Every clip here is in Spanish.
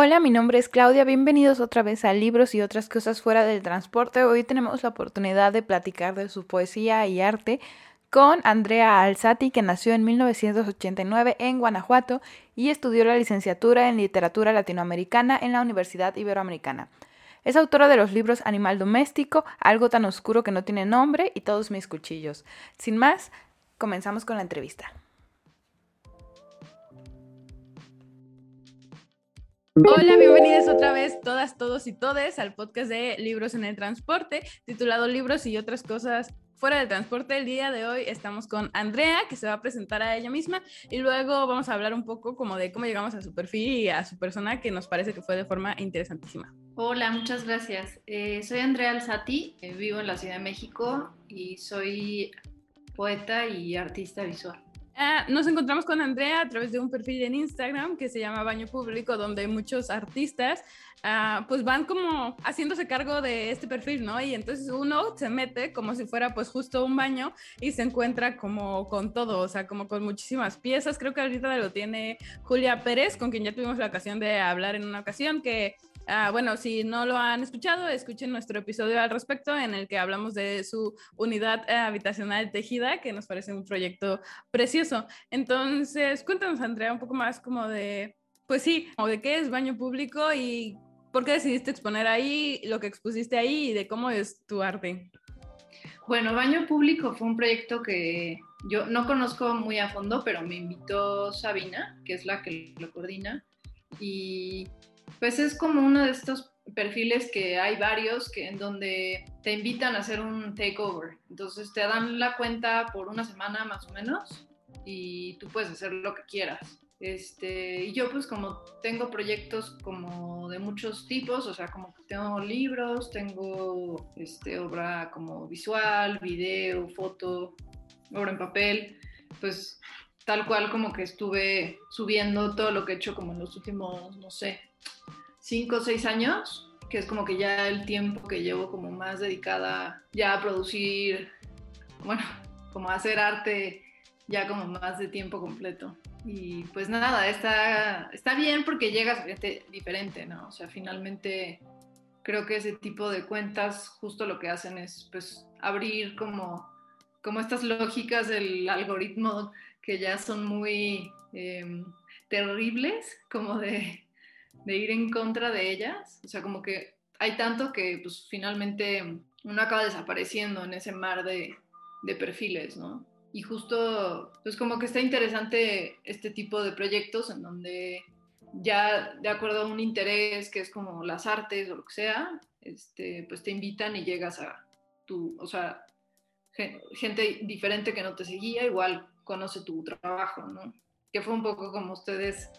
Hola, mi nombre es Claudia, bienvenidos otra vez a Libros y otras cosas fuera del transporte. Hoy tenemos la oportunidad de platicar de su poesía y arte con Andrea Alzati, que nació en 1989 en Guanajuato y estudió la licenciatura en literatura latinoamericana en la Universidad Iberoamericana. Es autora de los libros Animal Doméstico, Algo tan oscuro que no tiene nombre y Todos mis cuchillos. Sin más, comenzamos con la entrevista. Hola, bienvenidos otra vez todas, todos y todes al podcast de Libros en el Transporte, titulado Libros y otras cosas fuera del transporte. El día de hoy estamos con Andrea, que se va a presentar a ella misma, y luego vamos a hablar un poco como de cómo llegamos a su perfil y a su persona, que nos parece que fue de forma interesantísima. Hola, muchas gracias. Eh, soy Andrea Alzati, eh, vivo en la Ciudad de México y soy poeta y artista visual. Ah, nos encontramos con Andrea a través de un perfil en Instagram que se llama Baño Público, donde muchos artistas ah, pues van como haciéndose cargo de este perfil, ¿no? Y entonces uno se mete como si fuera pues justo un baño y se encuentra como con todo, o sea, como con muchísimas piezas. Creo que ahorita lo tiene Julia Pérez, con quien ya tuvimos la ocasión de hablar en una ocasión, que Ah, bueno, si no lo han escuchado, escuchen nuestro episodio al respecto en el que hablamos de su unidad habitacional tejida, que nos parece un proyecto precioso. Entonces, cuéntanos, Andrea, un poco más como de, pues sí, o de qué es baño público y por qué decidiste exponer ahí, lo que expusiste ahí y de cómo es tu arte. Bueno, Baño Público fue un proyecto que yo no conozco muy a fondo, pero me invitó Sabina, que es la que lo coordina, y pues es como uno de estos perfiles que hay varios que en donde te invitan a hacer un takeover. Entonces te dan la cuenta por una semana más o menos y tú puedes hacer lo que quieras. Este, y yo pues como tengo proyectos como de muchos tipos, o sea, como que tengo libros, tengo este, obra como visual, video, foto, obra en papel, pues tal cual como que estuve subiendo todo lo que he hecho como en los últimos, no sé, cinco o seis años, que es como que ya el tiempo que llevo como más dedicada ya a producir, bueno, como a hacer arte ya como más de tiempo completo. Y pues nada, está, está bien porque llegas diferente, ¿no? O sea, finalmente creo que ese tipo de cuentas justo lo que hacen es pues abrir como, como estas lógicas del algoritmo que ya son muy em, terribles, como de de ir en contra de ellas. O sea, como que hay tanto que pues finalmente uno acaba desapareciendo en ese mar de, de perfiles, ¿no? Y justo, pues como que está interesante este tipo de proyectos en donde ya de acuerdo a un interés que es como las artes o lo que sea, este, pues te invitan y llegas a tu, o sea, gente diferente que no te seguía, igual conoce tu trabajo, ¿no? Que fue un poco como ustedes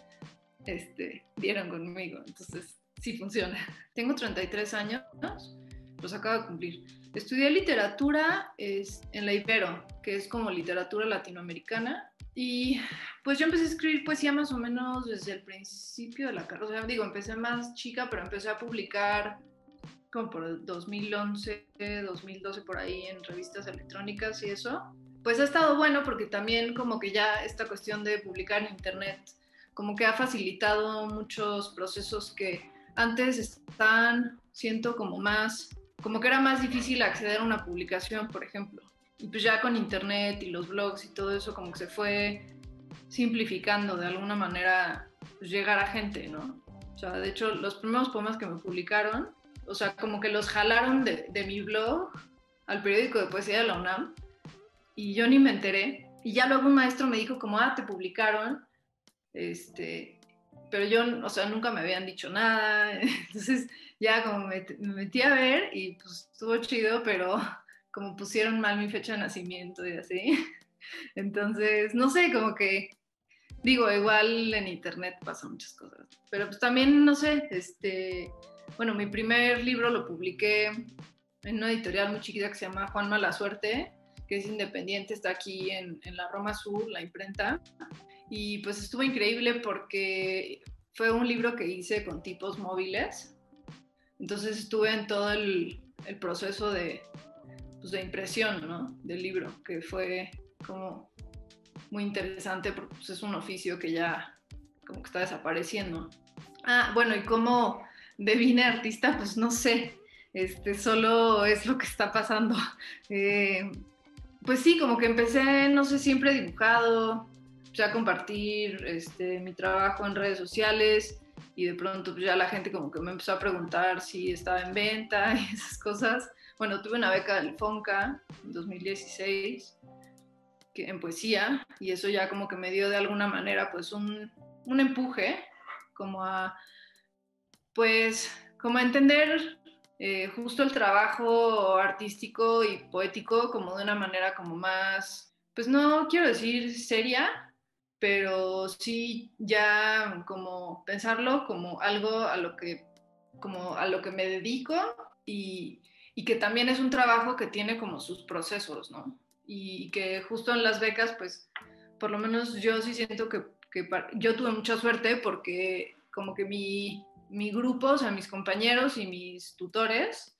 este, dieron conmigo. Entonces, sí funciona. Tengo 33 años, los acabo de cumplir. Estudié literatura es, en la Ibero, que es como literatura latinoamericana. Y pues yo empecé a escribir poesía más o menos desde el principio de la carrera. O sea, digo, empecé más chica, pero empecé a publicar como por 2011, 2012 por ahí en revistas electrónicas y eso. Pues ha estado bueno porque también como que ya esta cuestión de publicar en internet como que ha facilitado muchos procesos que antes están, siento como más, como que era más difícil acceder a una publicación, por ejemplo. Y pues ya con internet y los blogs y todo eso como que se fue simplificando de alguna manera pues, llegar a gente, ¿no? O sea, de hecho, los primeros poemas que me publicaron, o sea, como que los jalaron de, de mi blog al periódico de poesía de la UNAM y yo ni me enteré. Y ya luego un maestro me dijo como, ah, te publicaron este, pero yo, o sea, nunca me habían dicho nada, entonces ya como me, metí a ver y pues estuvo chido, pero como pusieron mal mi fecha de nacimiento y así, entonces, no sé, como que, digo, igual en internet pasan muchas cosas, pero pues también, no sé, este, bueno, mi primer libro lo publiqué en una editorial muy chiquita que se llama Juan Mala Suerte, que es independiente, está aquí en, en la Roma Sur, la imprenta, y pues estuvo increíble porque fue un libro que hice con tipos móviles. Entonces estuve en todo el, el proceso de, pues de impresión ¿no? del libro, que fue como muy interesante porque pues, es un oficio que ya como que está desapareciendo. Ah, bueno, y cómo devine artista, pues no sé, este, solo es lo que está pasando. Eh, pues sí, como que empecé, no sé, siempre dibujado, ya a compartir este, mi trabajo en redes sociales y de pronto pues, ya la gente como que me empezó a preguntar si estaba en venta y esas cosas. Bueno, tuve una beca del FONCA en 2016 que, en poesía y eso ya como que me dio de alguna manera pues un, un empuje como a pues como a entender eh, justo el trabajo artístico y poético como de una manera como más, pues no quiero decir seria, pero sí ya como pensarlo como algo a lo que, como a lo que me dedico y, y que también es un trabajo que tiene como sus procesos, ¿no? Y que justo en las becas, pues por lo menos yo sí siento que, que yo tuve mucha suerte porque como que mi, mi grupo, o sea, mis compañeros y mis tutores,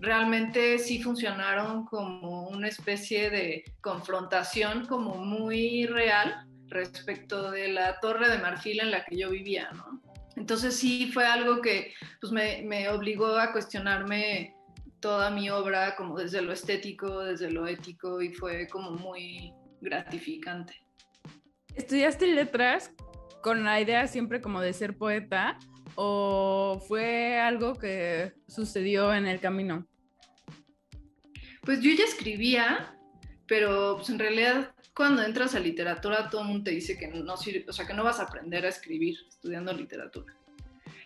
realmente sí funcionaron como una especie de confrontación como muy real respecto de la torre de marfil en la que yo vivía, ¿no? Entonces sí fue algo que pues, me, me obligó a cuestionarme toda mi obra como desde lo estético, desde lo ético y fue como muy gratificante. ¿Estudiaste letras con la idea siempre como de ser poeta o fue algo que sucedió en el camino? Pues yo ya escribía, pero pues en realidad cuando entras a literatura todo el mundo te dice que no sirve, o sea, que no vas a aprender a escribir estudiando literatura.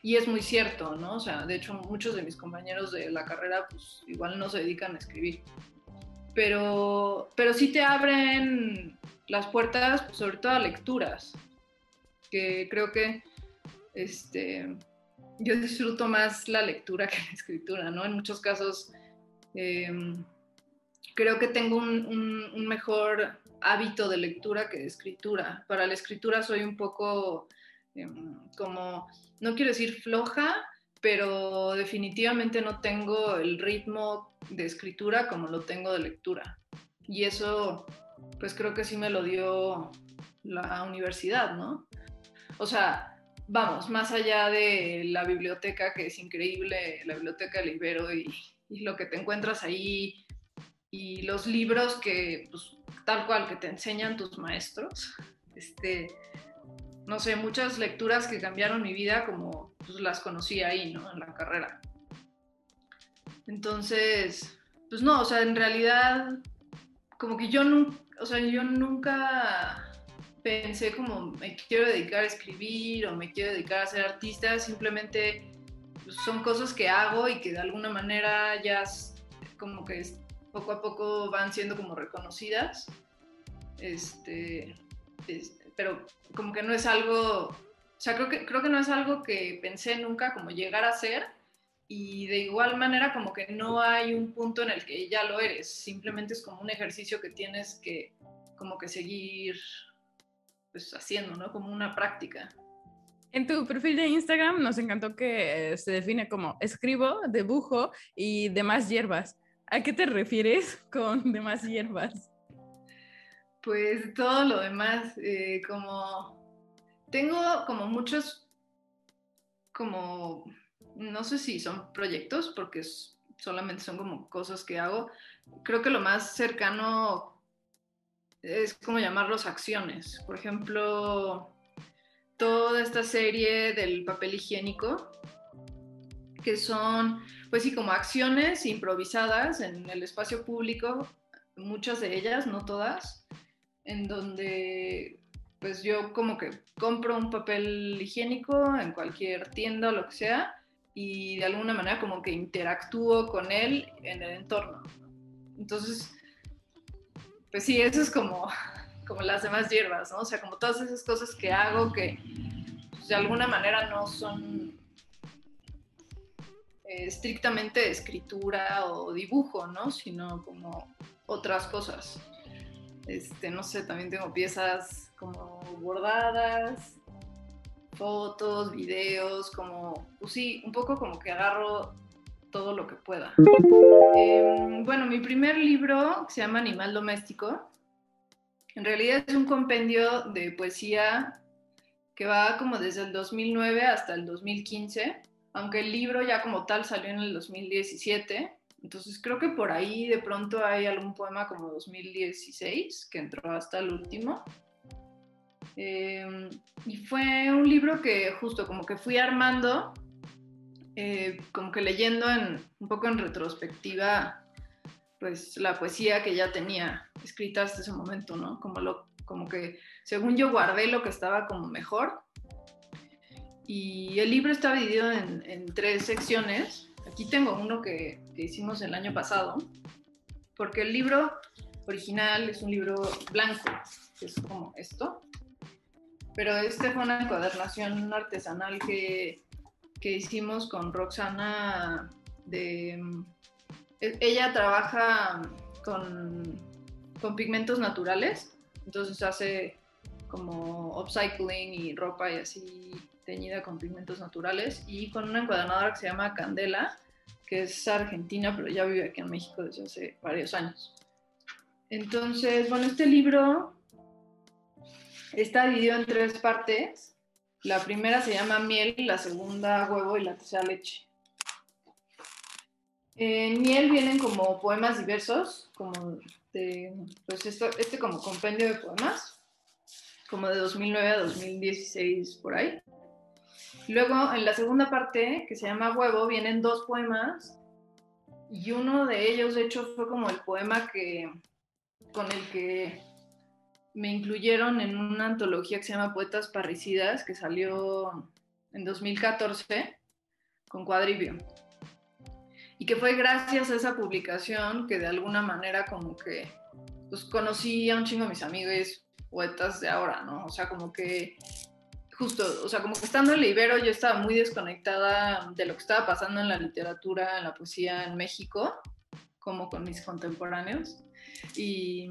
Y es muy cierto, ¿no? O sea, de hecho muchos de mis compañeros de la carrera pues igual no se dedican a escribir. Pero, pero sí te abren las puertas, sobre todo a lecturas, que creo que este, yo disfruto más la lectura que la escritura, ¿no? En muchos casos em, creo que tengo un, mejor hábito de lectura que de escritura. Para la escritura soy un poco em, como, no quiero decir floja, pero definitivamente no tengo el ritmo de escritura como lo tengo de lectura. Y eso, pues creo que sí me lo dio la universidad, ¿no? O sea, vamos, más allá de la biblioteca, que es increíble, la biblioteca del Ibero y, lo que te encuentras ahí, y los libros que, pues, tal cual, que te enseñan tus maestros, este, no sé, muchas lecturas que cambiaron mi vida como pues, las conocí ahí, ¿no? En la carrera. Entonces, pues no, o sea, en realidad, como que yo nunca, o sea, yo nunca pensé como me quiero dedicar a escribir o me quiero dedicar a ser artista, simplemente pues, son cosas que hago y que de alguna manera ya como que poco a poco van siendo como reconocidas. Este, pero como que no es algo, o sea, creo que, creo que no es algo que pensé nunca como llegar a ser y de igual manera como que no hay un punto en el que ya lo eres, simplemente es como un ejercicio que tienes que como que seguir pues, haciendo, ¿no? Como una práctica. En tu perfil de Instagram nos encantó que se define como escribo, dibujo y demás hierbas. ¿A qué te refieres con demás hierbas? Pues todo lo demás, eh, como tengo como muchos, como, no sé si son proyectos, porque solamente son como cosas que hago. Creo que lo más cercano es como llamarlos acciones. Por ejemplo, toda esta serie del papel higiénico, que son, pues sí, como acciones improvisadas en el espacio público, muchas de ellas, no todas, en donde pues yo como que compro un papel higiénico en cualquier tienda o lo que sea y de alguna manera como que interactúo con él en el entorno. Entonces, pues sí, eso es como, como las demás hierbas, ¿no? O sea, como todas esas cosas que hago que pues, de alguna manera no son eh, estrictamente escritura o dibujo, ¿no? Sino como otras cosas. Este, no sé, también tengo piezas como bordadas, fotos, videos, como, pues sí, un poco como que agarro todo lo que pueda. Em, bueno, mi primer libro se llama Animal Doméstico. En realidad es un compendio de poesía que va como desde el 2009 hasta el 2015, aunque el libro ya como tal salió en el 2017. Entonces creo que por ahí de pronto hay algún poema como 2016 que entró hasta el último. Em, y fue un libro que justo como que fui armando, eh, como que leyendo en, un poco en retrospectiva, pues la poesía que ya tenía escrita hasta ese momento, ¿no? Como, lo, como que según yo guardé lo que estaba como mejor. Y el libro está dividido en, en tres secciones. Aquí tengo uno que, que hicimos el año pasado, porque el libro original es un libro blanco, que es como esto pero este fue una encuadernación artesanal que, que hicimos con Roxana de... Ella trabaja con, con pigmentos naturales, entonces hace como upcycling y ropa y así teñida con pigmentos naturales y con una encuadernadora que se llama Candela, que es argentina, pero ya vive aquí en México desde hace varios años. Entonces, bueno, este libro Está dividido en tres partes. La primera se llama miel, la segunda huevo y la tercera leche. En miel vienen como poemas diversos, como de, pues esto, este como compendio de poemas, como de 2009 a 2016 por ahí. Luego en la segunda parte, que se llama huevo, vienen dos poemas y uno de ellos, de hecho, fue como el poema que, con el que me incluyeron en una antología que se llama Poetas Parricidas, que salió en 2014 con Cuadribio. Y que fue gracias a esa publicación que de alguna manera como que pues conocí a un chingo de mis amigos poetas de ahora, ¿no? O sea, como que justo, o sea, como que estando en el Ibero yo estaba muy desconectada de lo que estaba pasando en la literatura, en la poesía en México, como con mis contemporáneos. Y,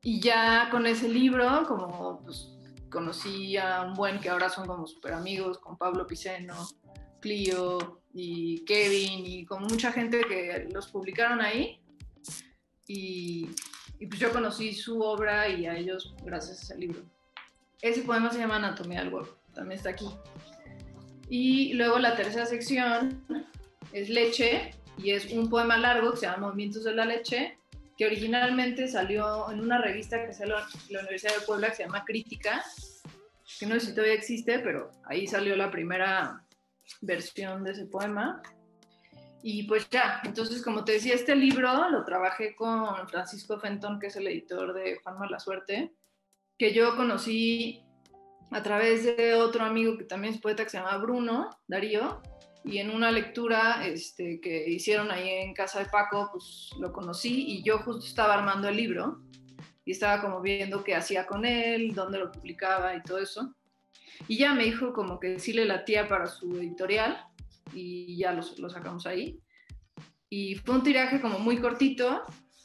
y ya con ese libro, como pues, conocí a un buen que ahora son como super amigos, con Pablo Piceno, Clio y Kevin, y con mucha gente que los publicaron ahí. Y, y pues yo conocí su obra y a ellos gracias a ese libro. Ese poema se llama Anatomía del huevo, también está aquí. Y luego la tercera sección es Leche, y es un poema largo que se llama Movimientos de la Leche, que originalmente salió en una revista que salió en la Universidad de Puebla que se llama Crítica, que no sé si todavía existe, pero ahí salió la primera versión de ese poema. Y pues ya, entonces como te decía, este libro lo trabajé con Francisco Fenton, que es el editor de Juan Mala Suerte, que yo conocí a través de otro amigo que también es poeta que se llama Bruno Darío, y en una lectura este, que hicieron ahí en casa de Paco, pues lo conocí y yo justo estaba armando el libro y estaba como viendo qué hacía con él, dónde lo publicaba y todo eso. Y ya me dijo como que sí le latía para su editorial y ya lo, lo sacamos ahí. Y fue un tiraje como muy cortito,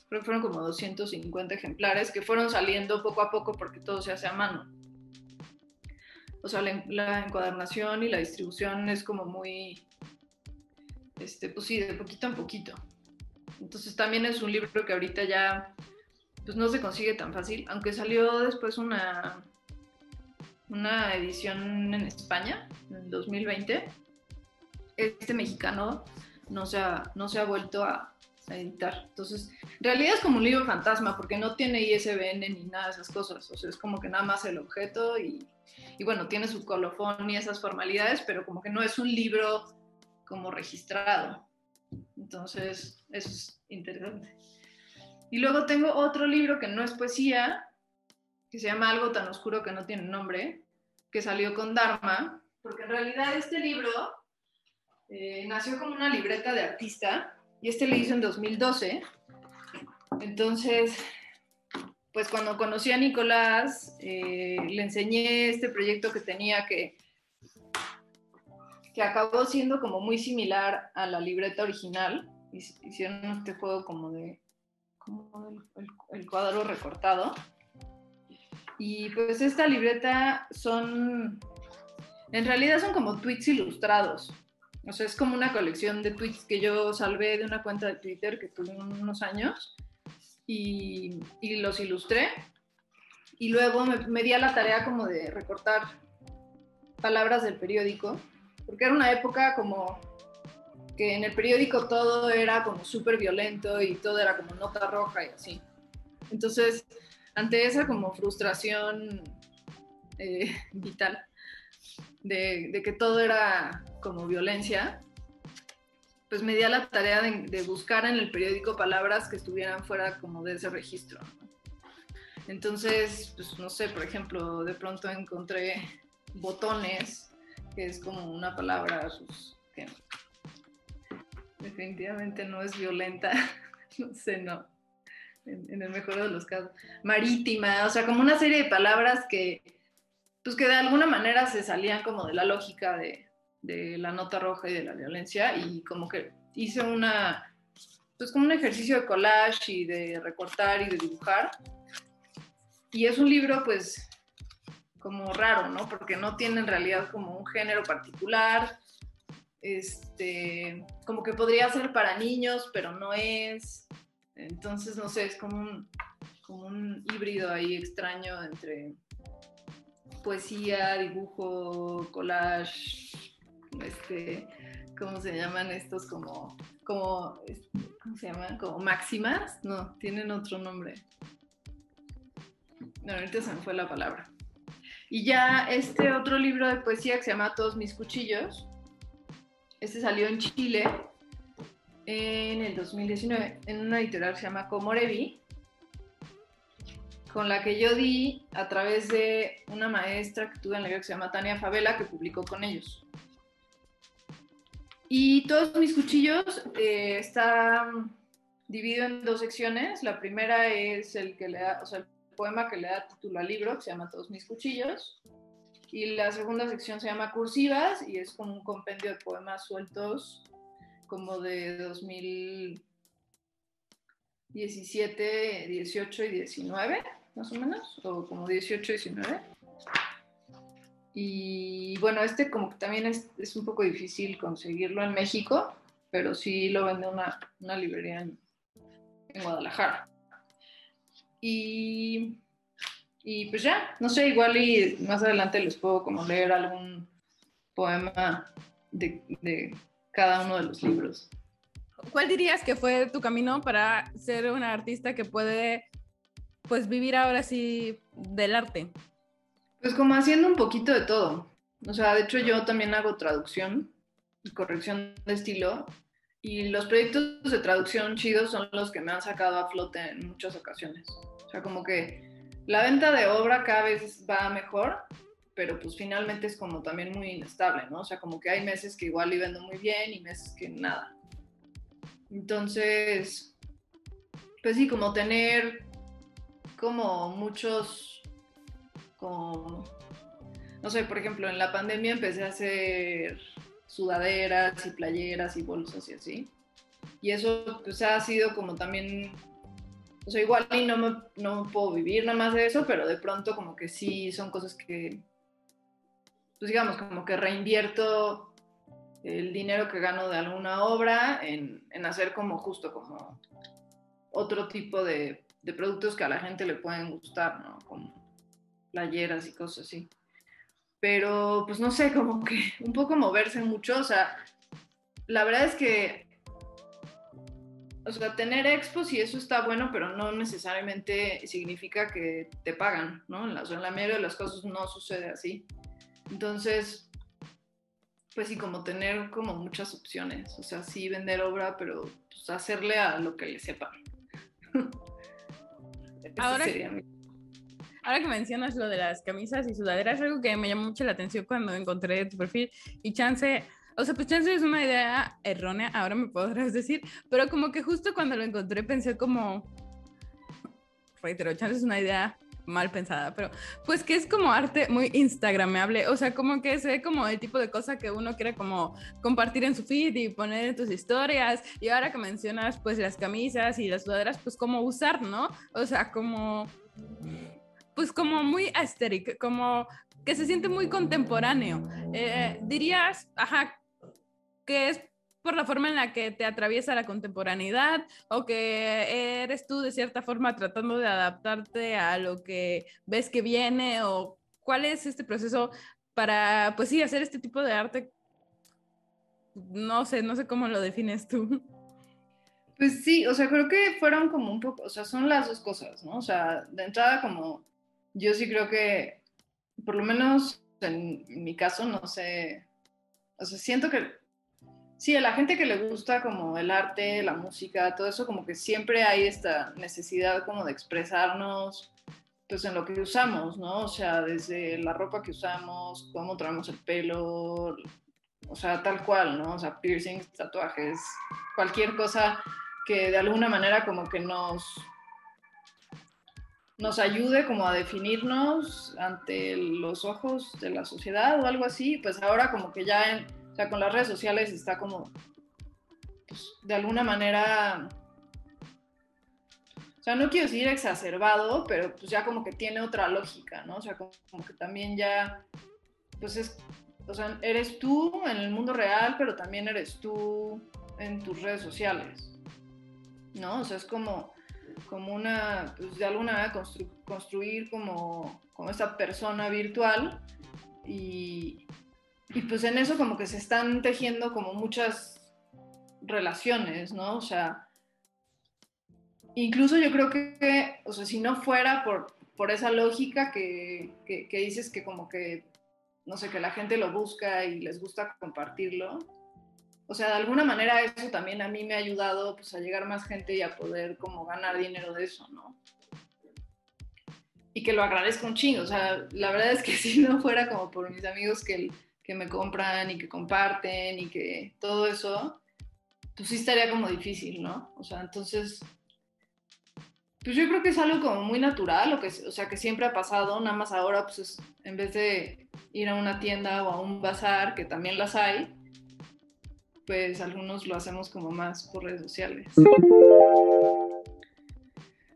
creo que fueron como 250 ejemplares que fueron saliendo poco a poco porque todo se hace a mano o sea, la, encuadernación y la distribución es como muy, este, pues sí, de poquito en poquito. Entonces también es un libro que ahorita ya, pues no se consigue tan fácil, aunque salió después una, una edición en España, en 2020. Este mexicano no se ha, no se ha vuelto a, a editar. Entonces, en realidad es como un libro fantasma porque no tiene ISBN ni nada de esas cosas. O sea, es como que nada más el objeto y y bueno, tiene su colofón y esas formalidades, pero como que no es un libro como registrado. Entonces, eso es interesante. Y luego tengo otro libro que no es poesía, que se llama Algo tan oscuro que no tiene nombre, que salió con Dharma, porque en realidad este libro eh, nació como una libreta de artista y este le hizo en 2012. Entonces, pues cuando conocí a Nicolás, eh, le enseñé este proyecto que tenía que, que acabó siendo como muy similar a la libreta original. Hicieron este juego como de como el, cuadro recortado. Y pues esta libreta son, en realidad son como tweets ilustrados. O sea, es como una colección de tweets que yo salvé de una cuenta de Twitter que tuve unos años y, los ilustré. Y luego me, di a la tarea como de recortar palabras del periódico, porque era una época como que en el periódico todo era como súper violento y todo era como nota roja y así. Entonces, ante esa como frustración eh, vital de, que todo era como violencia, pues me di a la tarea de, buscar en el periódico palabras que estuvieran fuera como de ese registro. Entonces, pues no sé, por ejemplo, de pronto encontré botones, que es como una palabra pues, que definitivamente no es violenta, no sé, no, en, el mejor de los casos, marítima, o sea, como una serie de palabras que, pues que de alguna manera se salían como de la lógica de, de la nota roja y de la violencia y como que hice una, pues como un ejercicio de collage y de recortar y de dibujar. Y es un libro pues como raro, ¿no? Porque no tiene en realidad como un género particular, este, como que podría ser para niños, pero no es. Entonces, no sé, es como un, como un híbrido ahí extraño entre poesía, dibujo, collage, este, ¿cómo se llaman estos? Como, como, ¿cómo se llaman? Como máximas, no, tienen otro nombre. No, ahorita se me fue la palabra. Y ya este otro libro de poesía que se llama Todos mis cuchillos, este salió en Chile en el 2019 en una editorial que se llama Comorevi, con la que yo di a través de una maestra que tuve en la que se llama Tania Favela, que publicó con ellos. Y todos mis cuchillos eh, están divididos en dos secciones. La primera es el que le da, o sea, el poema que le da título al libro, que se llama Todos mis cuchillos. Y la segunda sección se llama Cursivas y es como un compendio de poemas sueltos como de 2017, 18 y 19, más o menos, o como 18 y 19. Y bueno, este como que también es, es, un poco difícil conseguirlo en México, pero sí lo vende una, una librería en, en Guadalajara. Y y pues ya, no sé, igual y más adelante les puedo como leer algún poema de, cada uno de los libros. ¿Cuál dirías que fue tu camino para ser una artista que puede pues vivir ahora sí del arte? Pues como haciendo un poquito de todo. O sea, de hecho yo también hago traducción y corrección de estilo y los proyectos de traducción chidos son los que me han sacado a flote en muchas ocasiones. O sea, como que la venta de obra cada vez va mejor, pero pues finalmente es como también muy inestable, ¿no? O sea, como que hay meses que igual y vendo muy bien y meses que nada. Entonces, pues sí, como tener como muchos, como, no sé, por ejemplo, en la pandemia empecé a hacer sudaderas y playeras y bolsas y así. Y eso pues ha sido como también o sea, igual y no, me, no puedo vivir nada más de eso, pero de pronto como que sí son cosas que, pues digamos, como que reinvierto el dinero que gano de alguna obra en, en hacer como justo como otro tipo de, de, productos que a la gente le pueden gustar, ¿no? Como playeras y cosas así. Pero pues no sé, como que un poco moverse mucho, o sea, la verdad es que o sea, tener expos y eso está bueno, pero no necesariamente significa que te pagan, ¿no? En la, en la mayoría de las cosas no sucede así. Entonces, pues sí, como tener como muchas opciones, o sea, sí vender obra, pero pues, hacerle a lo que le sepa. ahora, ahora que mencionas lo de las camisas y sudaderas, algo que me llamó mucho la atención cuando encontré tu perfil y chance o sea, pues chance es una idea errónea, ahora me podrás decir, pero como que justo cuando lo encontré pensé como, reitero, chance es una idea mal pensada, pero pues que es como arte muy instagramable, o sea, como que se ve como el tipo de cosa que uno quiere como compartir en su feed y poner en tus historias, y ahora que mencionas pues las camisas y las sudaderas, pues como usar, ¿no? O sea, como pues como muy aesthetic, como que se siente muy contemporáneo. Eh, dirías, ajá, que es por la forma en la que te atraviesa la contemporaneidad o que eres tú de cierta forma tratando de adaptarte a lo que ves que viene o cuál es este proceso para, pues sí, hacer este tipo de arte. No sé, no sé cómo lo defines tú. Pues sí, o sea, creo que fueron como un poco, o sea, son las dos cosas, ¿no? O sea, de entrada como, yo sí creo que, por lo menos en mi caso, no sé, o sea, siento que, sí, a la gente que le gusta como el arte, la música, todo eso, como que siempre hay esta necesidad como de expresarnos, pues en lo que usamos, ¿no? O sea, desde la ropa que usamos, cómo traemos el pelo, o sea, tal cual, ¿no? O sea, piercings, tatuajes, cualquier cosa que de alguna manera como que nos, nos ayude como a definirnos ante los ojos de la sociedad o algo así, pues ahora como que ya en, o sea, con las redes sociales está como, pues, de alguna manera, o sea, no quiero decir exacerbado, pero pues ya como que tiene otra lógica, ¿no? O sea, como, que también ya, pues es, o sea, eres tú en el mundo real, pero también eres tú en tus redes sociales. ¿no? O sea, es como, como una, pues de alguna manera construir como, como esa persona virtual y, y pues en eso como que se están tejiendo como muchas relaciones, ¿no? O sea, incluso yo creo que, o sea, si no fuera por, por esa lógica que, que, dices que como que, no sé, que la gente lo busca y les gusta compartirlo, o sea, de alguna manera eso también a mí me ha ayudado pues, a llegar más gente y a poder como ganar dinero de eso, ¿no? Y que lo agradezco un chingo, o sea, la verdad es que si no fuera como por mis amigos que, que me compran y que comparten y que todo eso, pues sí estaría como difícil, ¿no? O sea, entonces, pues yo creo que es algo como muy natural, o, que, o sea, que siempre ha pasado, nada más ahora, pues es, en vez de ir a una tienda o a un bazar, que también las hay, pues algunos lo hacemos como más por redes sociales.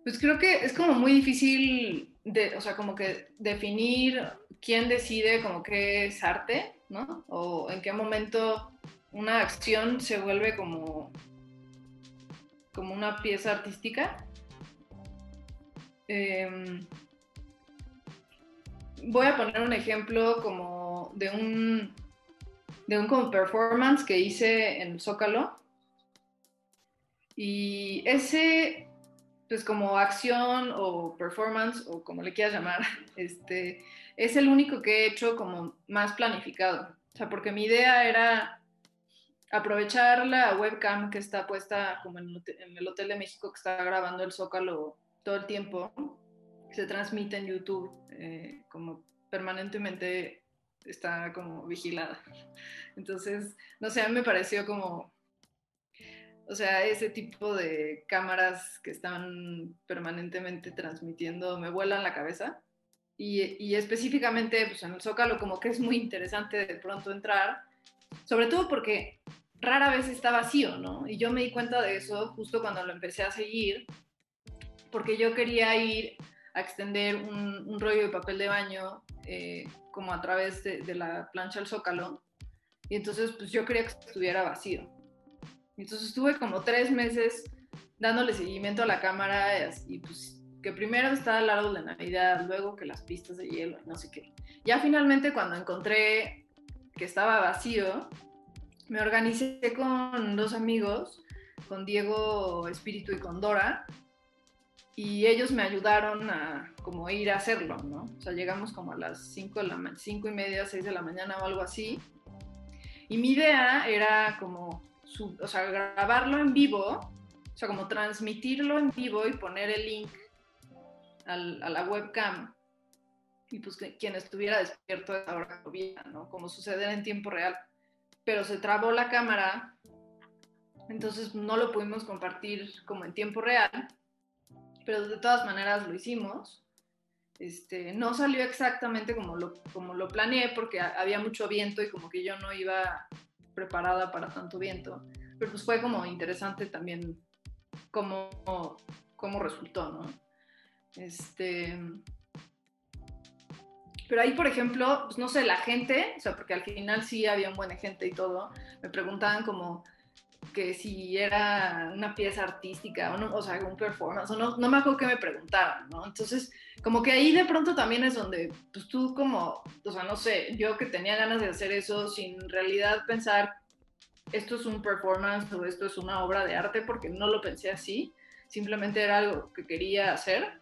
Pues creo que es como muy difícil, de, o sea, como que definir quién decide como qué es arte, ¿no? O en qué momento una acción se vuelve como, como una pieza artística. Em, voy a poner un ejemplo como de un de un como performance que hice en Zócalo. Y ese, pues como acción o performance, o como le quieras llamar, este, es el único que he hecho como más planificado. O sea, porque mi idea era aprovechar la webcam que está puesta como en el Hotel de México que está grabando el Zócalo todo el tiempo, se transmite en YouTube eh, como permanentemente está como vigilada. Entonces, no sé, a mí me pareció como, o sea, ese tipo de cámaras que están permanentemente transmitiendo me vuelan la cabeza. Y, específicamente pues en el Zócalo como que es muy interesante de pronto entrar, sobre todo porque rara vez está vacío, ¿no? Y yo me di cuenta de eso justo cuando lo empecé a seguir, porque yo quería ir a extender un, rollo de papel de baño eh, como a través de, de, la plancha del zócalo. Y entonces, pues yo quería que estuviera vacío. Entonces estuve como tres meses dándole seguimiento a la cámara y pues que primero estaba al árbol de Navidad, luego que las pistas de hielo, no sé qué. Ya finalmente cuando encontré que estaba vacío, me organicé con dos amigos, con Diego Espíritu y con Dora, y ellos me ayudaron a como ir a hacerlo, ¿no? O sea, llegamos como a las 5 la cinco y media, 6 de la mañana o algo así. Y mi idea era como, o sea, grabarlo en vivo, o sea, como transmitirlo en vivo y poner el link al, a la webcam. Y pues que quien estuviera despierto ahora lo viera, ¿no? Como suceder en tiempo real. Pero se trabó la cámara, entonces no lo pudimos compartir como en tiempo real pero de todas maneras lo hicimos. Este, no salió exactamente como lo, como lo planeé porque había mucho viento y como que yo no iba preparada para tanto viento, pero pues fue como interesante también cómo, cómo resultó, ¿no? Este, pero ahí, por ejemplo, pues no sé, la gente, o sea, porque al final sí había un buen gente y todo, me preguntaban como, que si era una pieza artística o, no, o sea, un performance, o no, no me acuerdo que me preguntaban, ¿no? Entonces, como que ahí de pronto también es donde, pues tú como, o sea, no sé, yo que tenía ganas de hacer eso sin realidad pensar, esto es un performance o esto es una obra de arte, porque no lo pensé así, simplemente era algo que quería hacer.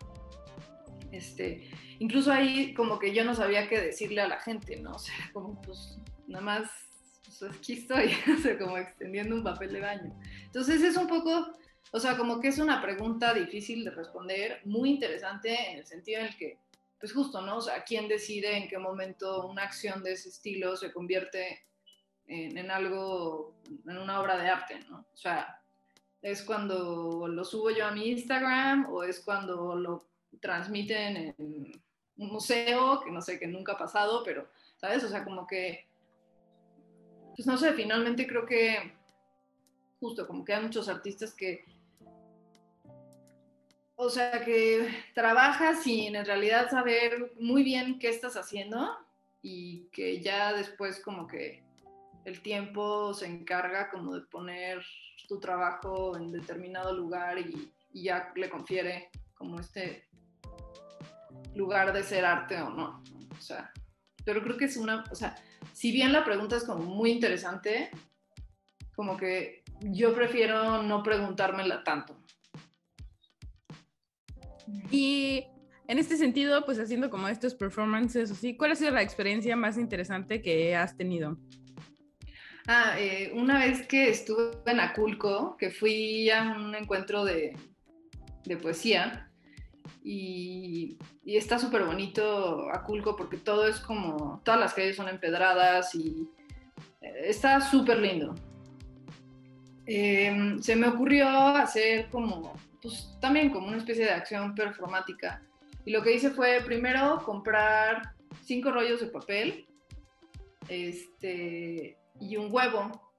Este, incluso ahí como que yo no sabía qué decirle a la gente, ¿no? O sea, como pues nada más pues aquí estoy, o sea, como extendiendo un papel de baño. Entonces es un poco, o sea, como que es una pregunta difícil de responder, muy interesante en el sentido en el que, pues justo, ¿no? O sea, ¿quién decide en qué momento una acción de ese estilo se convierte en, en algo, en una obra de arte, ¿no? O sea, es cuando lo subo yo a mi Instagram o es cuando lo transmiten en un museo, que no sé, que nunca ha pasado, pero, ¿sabes? O sea, como que pues no sé, finalmente creo que justo como que hay muchos artistas que, o sea, que trabajas sin en realidad saber muy bien qué estás haciendo y que ya después como que el tiempo se encarga como de poner tu trabajo en determinado lugar y, y ya le confiere como este lugar de ser arte o no. O sea, pero creo que es una, o sea, si bien la pregunta es como muy interesante, como que yo prefiero no preguntármela tanto. Y en este sentido, pues haciendo como estos performances, así, ¿cuál ha sido la experiencia más interesante que has tenido? Ah, eh, una vez que estuve en Aculco, que fui a un encuentro de, de poesía, y, está súper bonito Aculco porque todo es como, todas las calles son empedradas y eh, está súper lindo. Em, se me ocurrió hacer como, pues también como una especie de acción performática. Y lo que hice fue primero comprar cinco rollos de papel este, y un huevo.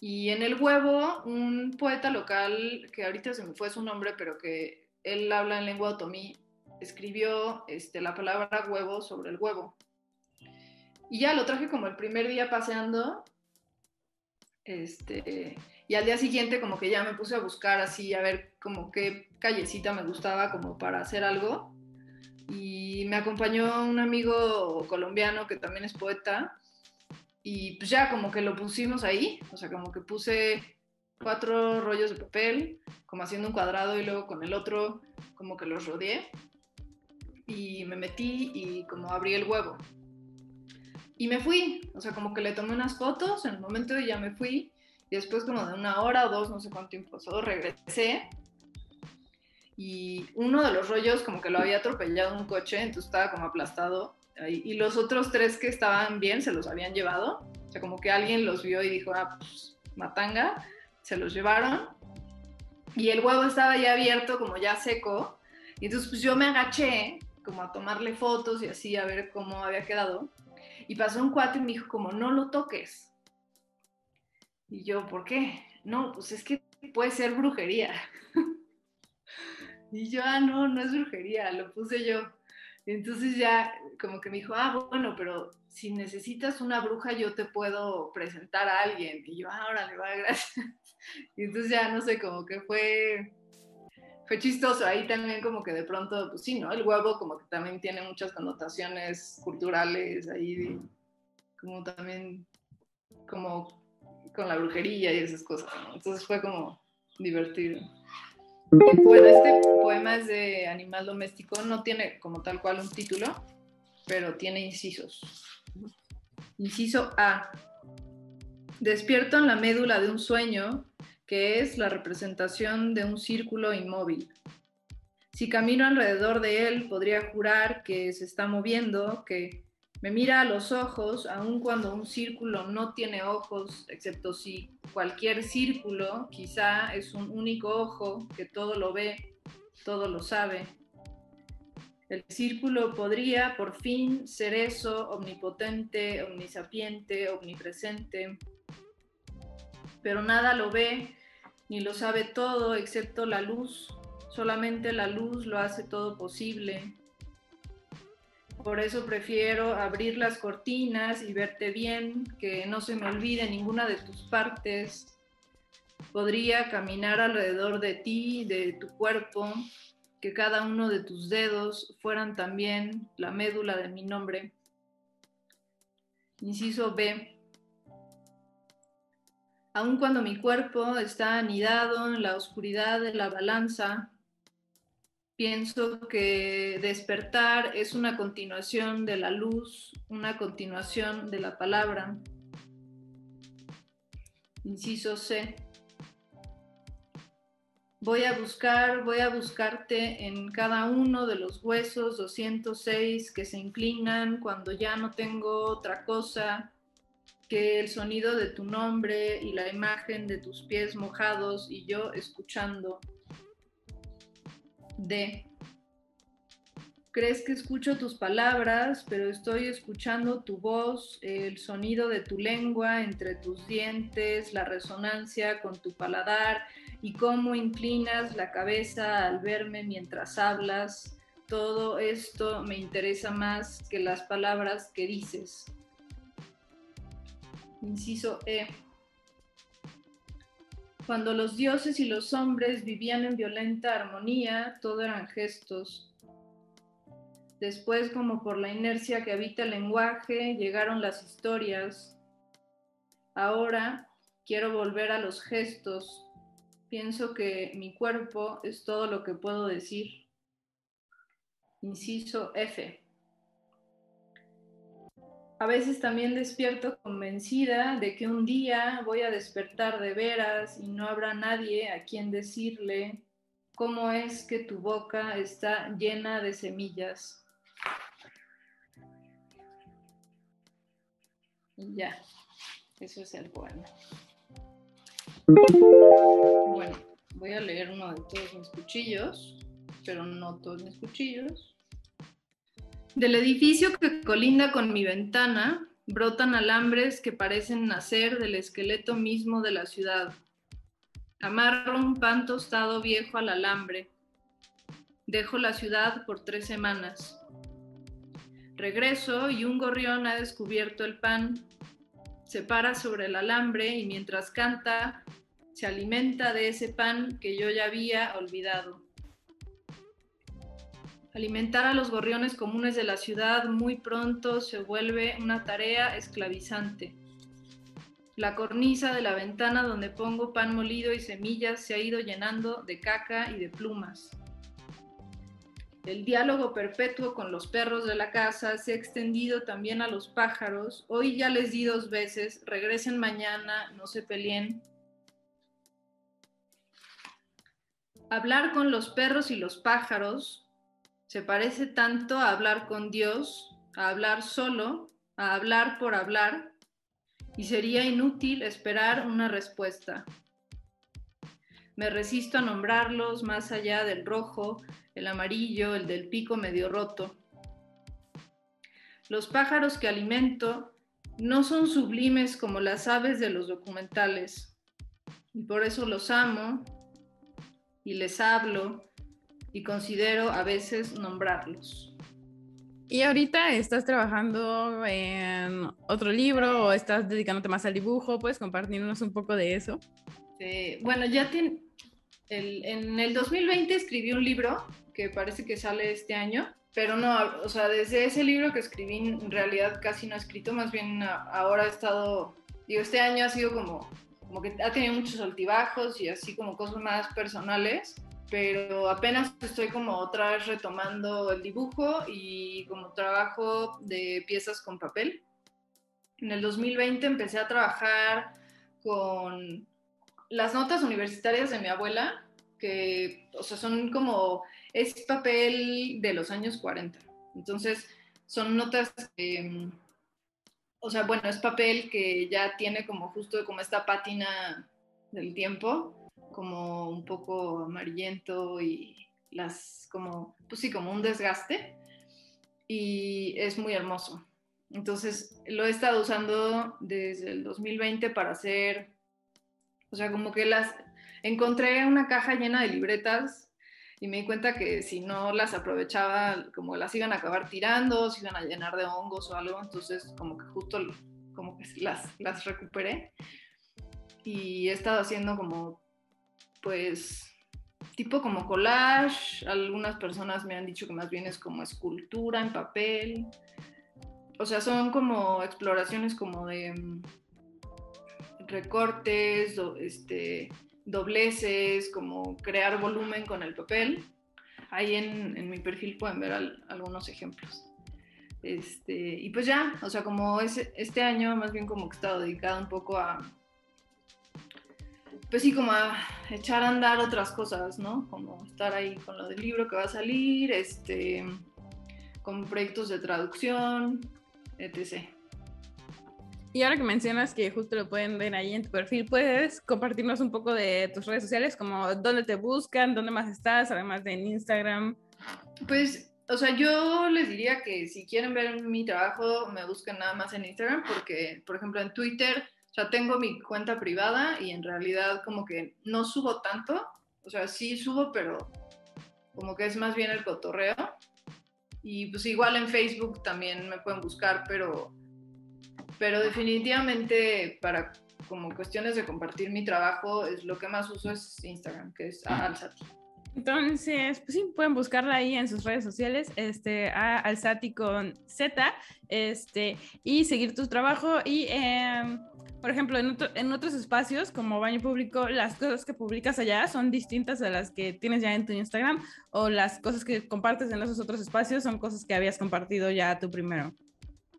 Y en el huevo, un poeta local, que ahorita se me fue su nombre, pero que él habla en lengua otomí, escribió este, la palabra huevo sobre el huevo. Y ya lo traje como el primer día paseando. Este, y al día siguiente como que ya me puse a buscar así, a ver como qué callecita me gustaba como para hacer algo. Y me acompañó un amigo colombiano que también es poeta. Y pues ya como que lo pusimos ahí, o sea, como que puse cuatro rollos de papel, como haciendo un cuadrado y luego con el otro como que los rodeé y me metí y como abrí el huevo. Y me fui, o sea, como que le tomé unas fotos en el momento y ya me fui. Y después como de una hora o dos, no sé cuánto tiempo pasó, regresé. Y uno de los rollos como que lo había atropellado un coche, entonces estaba como aplastado. Y los otros tres que estaban bien se los habían llevado. O sea, como que alguien los vio y dijo, ah, pues matanga se los llevaron y el huevo estaba ya abierto, como ya seco. Y entonces pues yo me agaché como a tomarle fotos y así a ver cómo había quedado. Y pasó un cuate y me dijo como, no lo toques. Y yo, ¿por qué? No, pues es que puede ser brujería. y yo, ah, no, no es brujería, lo puse yo. Entonces ya como que me dijo, ah, bueno, pero si necesitas una bruja yo te puedo presentar a alguien. Y yo, ah, le va, gracias. Y entonces ya, no sé, como que fue, fue chistoso. Ahí también como que de pronto, pues sí, ¿no? El huevo como que también tiene muchas connotaciones culturales ahí, como también, como con la brujería y esas cosas, ¿no? Entonces fue como divertido. Bueno, este poema es de Animal Doméstico, no tiene como tal cual un título, pero tiene incisos. Inciso A. Despierto en la médula de un sueño que es la representación de un círculo inmóvil. Si camino alrededor de él, podría jurar que se está moviendo, que me mira a los ojos, aun cuando un círculo no tiene ojos, excepto si cualquier círculo quizá es un único ojo que todo lo ve, todo lo sabe. El círculo podría por fin ser eso, omnipotente, omnisapiente, omnipresente, pero nada lo ve ni lo sabe todo excepto la luz. Solamente la luz lo hace todo posible. Por eso prefiero abrir las cortinas y verte bien, que no se me olvide ninguna de tus partes. Podría caminar alrededor de ti, de tu cuerpo, que cada uno de tus dedos fueran también la médula de mi nombre. Inciso B. Aun cuando mi cuerpo está anidado en la oscuridad de la balanza, Pienso que despertar es una continuación de la luz, una continuación de la palabra. Inciso C. Voy a buscar, voy a buscarte en cada uno de los huesos 206 que se inclinan cuando ya no tengo otra cosa que el sonido de tu nombre y la imagen de tus pies mojados y yo escuchando D. Crees que escucho tus palabras, pero estoy escuchando tu voz, el sonido de tu lengua entre tus dientes, la resonancia con tu paladar y cómo inclinas la cabeza al verme mientras hablas. Todo esto me interesa más que las palabras que dices. Inciso E. Cuando los dioses y los hombres vivían en violenta armonía, todo eran gestos. Después, como por la inercia que habita el lenguaje, llegaron las historias. Ahora quiero volver a los gestos. Pienso que mi cuerpo es todo lo que puedo decir. Inciso F. A veces también despierto convencida de que un día voy a despertar de veras y no habrá nadie a quien decirle cómo es que tu boca está llena de semillas. Ya, eso es el poema. Bueno, voy a leer uno de todos mis cuchillos, pero no todos mis cuchillos. Del edificio que colinda con mi ventana, brotan alambres que parecen nacer del esqueleto mismo de la ciudad. Amarro un pan tostado viejo al alambre. Dejo la ciudad por tres semanas. Regreso y un gorrión ha descubierto el pan. Se para sobre el alambre y mientras canta, se alimenta de ese pan que yo ya había olvidado. Alimentar a los gorriones comunes de la ciudad muy pronto se vuelve una tarea esclavizante. La cornisa de la ventana donde pongo pan molido y semillas se ha ido llenando de caca y de plumas. El diálogo perpetuo con los perros de la casa se ha extendido también a los pájaros. Hoy ya les di dos veces, regresen mañana, no se peleen. Hablar con los perros y los pájaros se parece tanto a hablar con Dios, a hablar solo, a hablar por hablar, y sería inútil esperar una respuesta. Me resisto a nombrarlos más allá del rojo, el amarillo, el del pico medio roto. Los pájaros que alimento no son sublimes como las aves de los documentales, y por eso los amo y les hablo y considero a veces nombrarlos. ¿Y ahorita estás trabajando en otro libro o estás dedicándote más al dibujo? ¿Puedes compartirnos un poco de eso? bueno, ya en el 2020 escribí un libro que parece que sale este año, pero no, o sea, desde ese libro que escribí en realidad casi no he escrito, más bien ahora he estado, digo, este año ha sido como, como que ha tenido muchos altibajos y así como cosas más personales pero apenas estoy como otra vez retomando el dibujo y como trabajo de piezas con papel. En el 2020 empecé a trabajar con las notas universitarias de mi abuela, que, o sea, son como, es papel de los años 40. Entonces, son notas que, o sea, bueno, es papel que ya tiene como justo como esta pátina del tiempo como un poco amarillento y las como, pues sí, como un desgaste y es muy hermoso. Entonces lo he estado usando desde el 2020 para hacer, o sea, como que las, encontré una caja llena de libretas y me di cuenta que si no las aprovechaba, como las iban a acabar tirando, se iban a llenar de hongos o algo, entonces como que justo como que las, las recuperé y he estado haciendo como, pues, tipo como collage, algunas personas me han dicho que más bien es como escultura en papel, o sea, son como exploraciones como de mm, recortes, este, dobleces, como crear volumen con el papel. Ahí en, mi perfil pueden ver algunos ejemplos. Este, y pues ya, o sea, como es, este año más bien como que he estado dedicado un poco a, pues sí, como a echar a andar otras cosas, ¿no? Como estar ahí con lo del libro que va a salir, este, con proyectos de traducción, etc. Y ahora que mencionas que justo lo pueden ver ahí en tu perfil, ¿puedes compartirnos un poco de tus redes sociales? Como dónde te buscan, dónde más estás, además de en Instagram. Pues, o sea, yo les diría que si quieren ver mi trabajo, me busquen nada más en Instagram, porque, por ejemplo, en Twitter, o sea, tengo mi cuenta privada y en realidad como que no subo tanto. O sea, sí subo, pero como que es más bien el cotorreo. Y pues igual en Facebook también me pueden buscar, pero pero definitivamente para como cuestiones de compartir mi trabajo, es lo que más uso es Instagram, que es Alsati. Entonces, pues sí, pueden buscarla ahí en sus redes sociales, este, a Alsati con Z, este, y seguir tu trabajo. Y, em, por ejemplo, en, en, otros espacios, como baño público, las cosas que publicas allá son distintas a las que tienes ya en tu Instagram, o las cosas que compartes en esos otros espacios son cosas que habías compartido ya tú primero.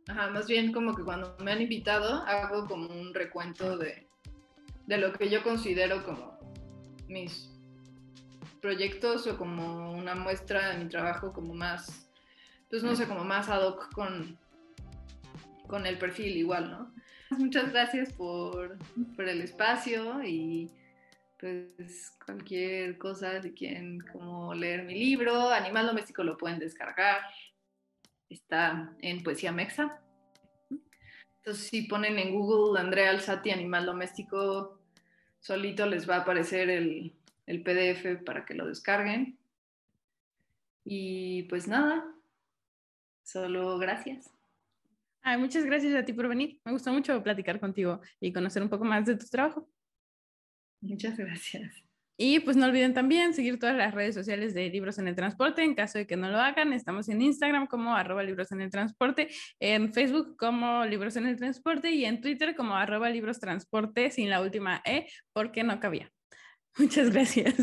Ajá, más bien como que cuando me han invitado hago como un recuento de, de lo que yo considero como mis proyectos o como una muestra de mi trabajo como más, pues no sé, como más ad hoc con, con el perfil igual, ¿no? Muchas gracias por, el espacio y pues cualquier cosa si quieren como leer mi libro, Animal Doméstico lo pueden descargar está en Poesía Mexa. Entonces, si ponen en Google Andrea Alzati Animal Doméstico, solito les va a aparecer el PDF para que lo descarguen. Y pues nada, solo gracias. Ay, muchas gracias a ti por venir. Me gustó mucho platicar contigo y conocer un poco más de tu trabajo. Muchas gracias. Y pues no olviden también seguir todas las redes sociales de Libros en el Transporte. En caso de que no lo hagan, estamos en Instagram como arroba libros en el transporte, en Facebook como Libros en el Transporte y en Twitter como arroba libros transporte sin la última E porque no cabía. Muchas gracias.